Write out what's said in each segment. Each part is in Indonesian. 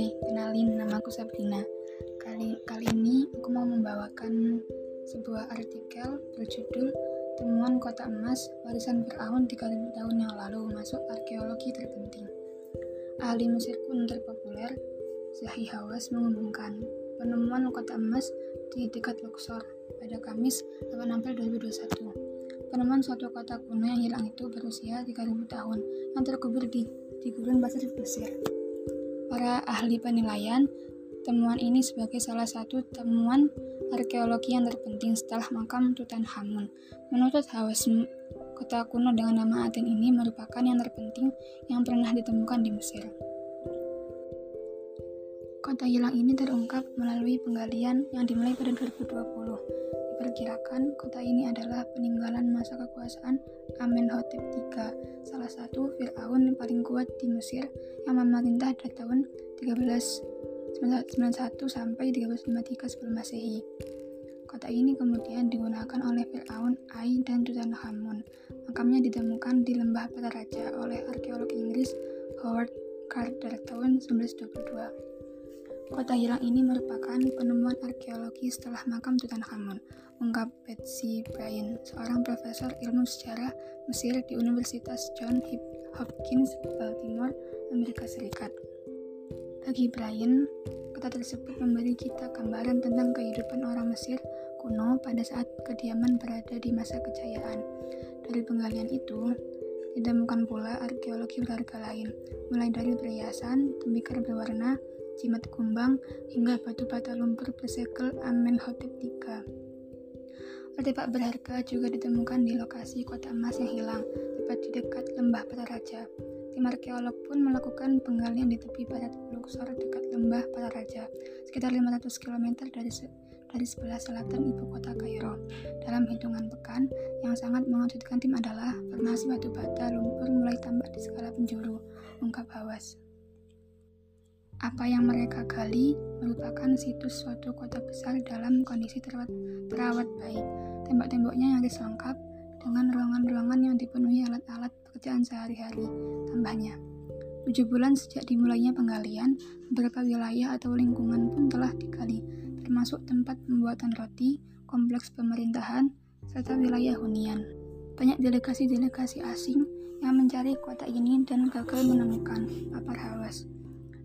Hai, kenalin nama aku Sabrina. Kali kali ini aku mau membawakan sebuah artikel berjudul Temuan Kota Emas Warisan Firaun 3000 tahun yang lalu masuk arkeologi terpenting. Ahli Mesir pun terpopuler, Zahi menghubungkan mengumumkan penemuan kota emas di dekat Luxor pada Kamis 8 April 2021 penemuan suatu kota kuno yang hilang itu berusia 3000 tahun yang terkubur di, di gurun pasir Mesir. Para ahli penilaian temuan ini sebagai salah satu temuan arkeologi yang terpenting setelah makam Tutankhamun. Menurut Hawas, kota kuno dengan nama Aten ini merupakan yang terpenting yang pernah ditemukan di Mesir. Kota hilang ini terungkap melalui penggalian yang dimulai pada 2020. Diperkirakan kota ini adalah peninggalan masa kekuasaan Amenhotep III, salah satu Fir'aun paling kuat di Mesir yang memerintah dari tahun 1391 sampai 353 sebelum Masehi. Kota ini kemudian digunakan oleh Fir'aun Ai dan Tutankhamun. Makamnya ditemukan di Lembah Para Raja oleh arkeolog Inggris Howard Carter tahun 1922. Kota hilang ini merupakan penemuan arkeologi setelah makam Tutankhamun, ungkap Betsy Bryan, seorang profesor ilmu sejarah Mesir di Universitas Johns Hopkins, Baltimore, Amerika Serikat. Bagi Bryan, kota tersebut memberi kita gambaran tentang kehidupan orang Mesir kuno pada saat kediaman berada di masa kejayaan. Dari penggalian itu, ditemukan pula arkeologi berharga lain, mulai dari perhiasan, tembikar berwarna, jimat kumbang, hingga batu bata lumpur bersegel Amenhotep III. Artefak berharga juga ditemukan di lokasi kota emas yang hilang, tepat di dekat lembah para raja. Tim arkeolog pun melakukan penggalian di tepi barat Luxor dekat lembah para raja, sekitar 500 km dari se dari sebelah selatan ibu kota Kairo. Dalam hitungan pekan, yang sangat mengejutkan tim adalah formasi batu bata lumpur mulai tampak di segala penjuru, ungkap Hawas. Apa yang mereka gali merupakan situs suatu kota besar dalam kondisi terawat, terawat baik. Tembok-temboknya nyaris lengkap dengan ruangan-ruangan yang dipenuhi alat-alat pekerjaan sehari-hari. Tambahnya, tujuh bulan sejak dimulainya penggalian, beberapa wilayah atau lingkungan pun telah digali, termasuk tempat pembuatan roti, kompleks pemerintahan, serta wilayah hunian. Banyak delegasi-delegasi asing yang mencari kota ini dan gagal menemukan papar hawas.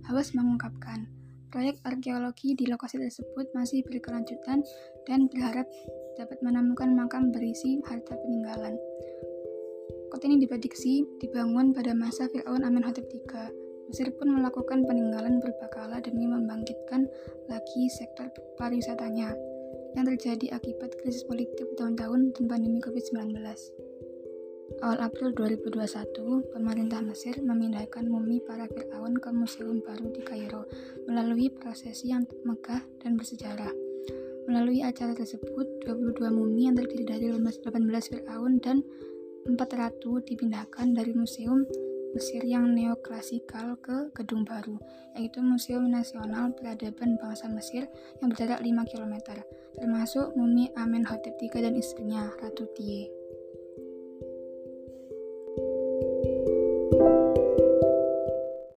Hawas mengungkapkan, proyek arkeologi di lokasi tersebut masih berkelanjutan dan berharap dapat menemukan makam berisi harta peninggalan. Kota ini diprediksi dibangun pada masa Fir'aun Amenhotep III. Mesir pun melakukan peninggalan berbakala demi membangkitkan lagi sektor pariwisatanya yang terjadi akibat krisis politik tahun-tahun dan pandemi COVID-19. Awal April 2021, pemerintah Mesir memindahkan mumi para Fir'aun ke Museum Baru di Kairo melalui prosesi yang megah dan bersejarah. Melalui acara tersebut, 22 mumi yang terdiri dari 18 Fir'aun dan 4 ratu dipindahkan dari Museum Mesir yang neoklasikal ke gedung baru, yaitu Museum Nasional Peradaban Bangsa Mesir yang berjarak 5 km, termasuk mumi Amenhotep III dan istrinya, Ratu Tie.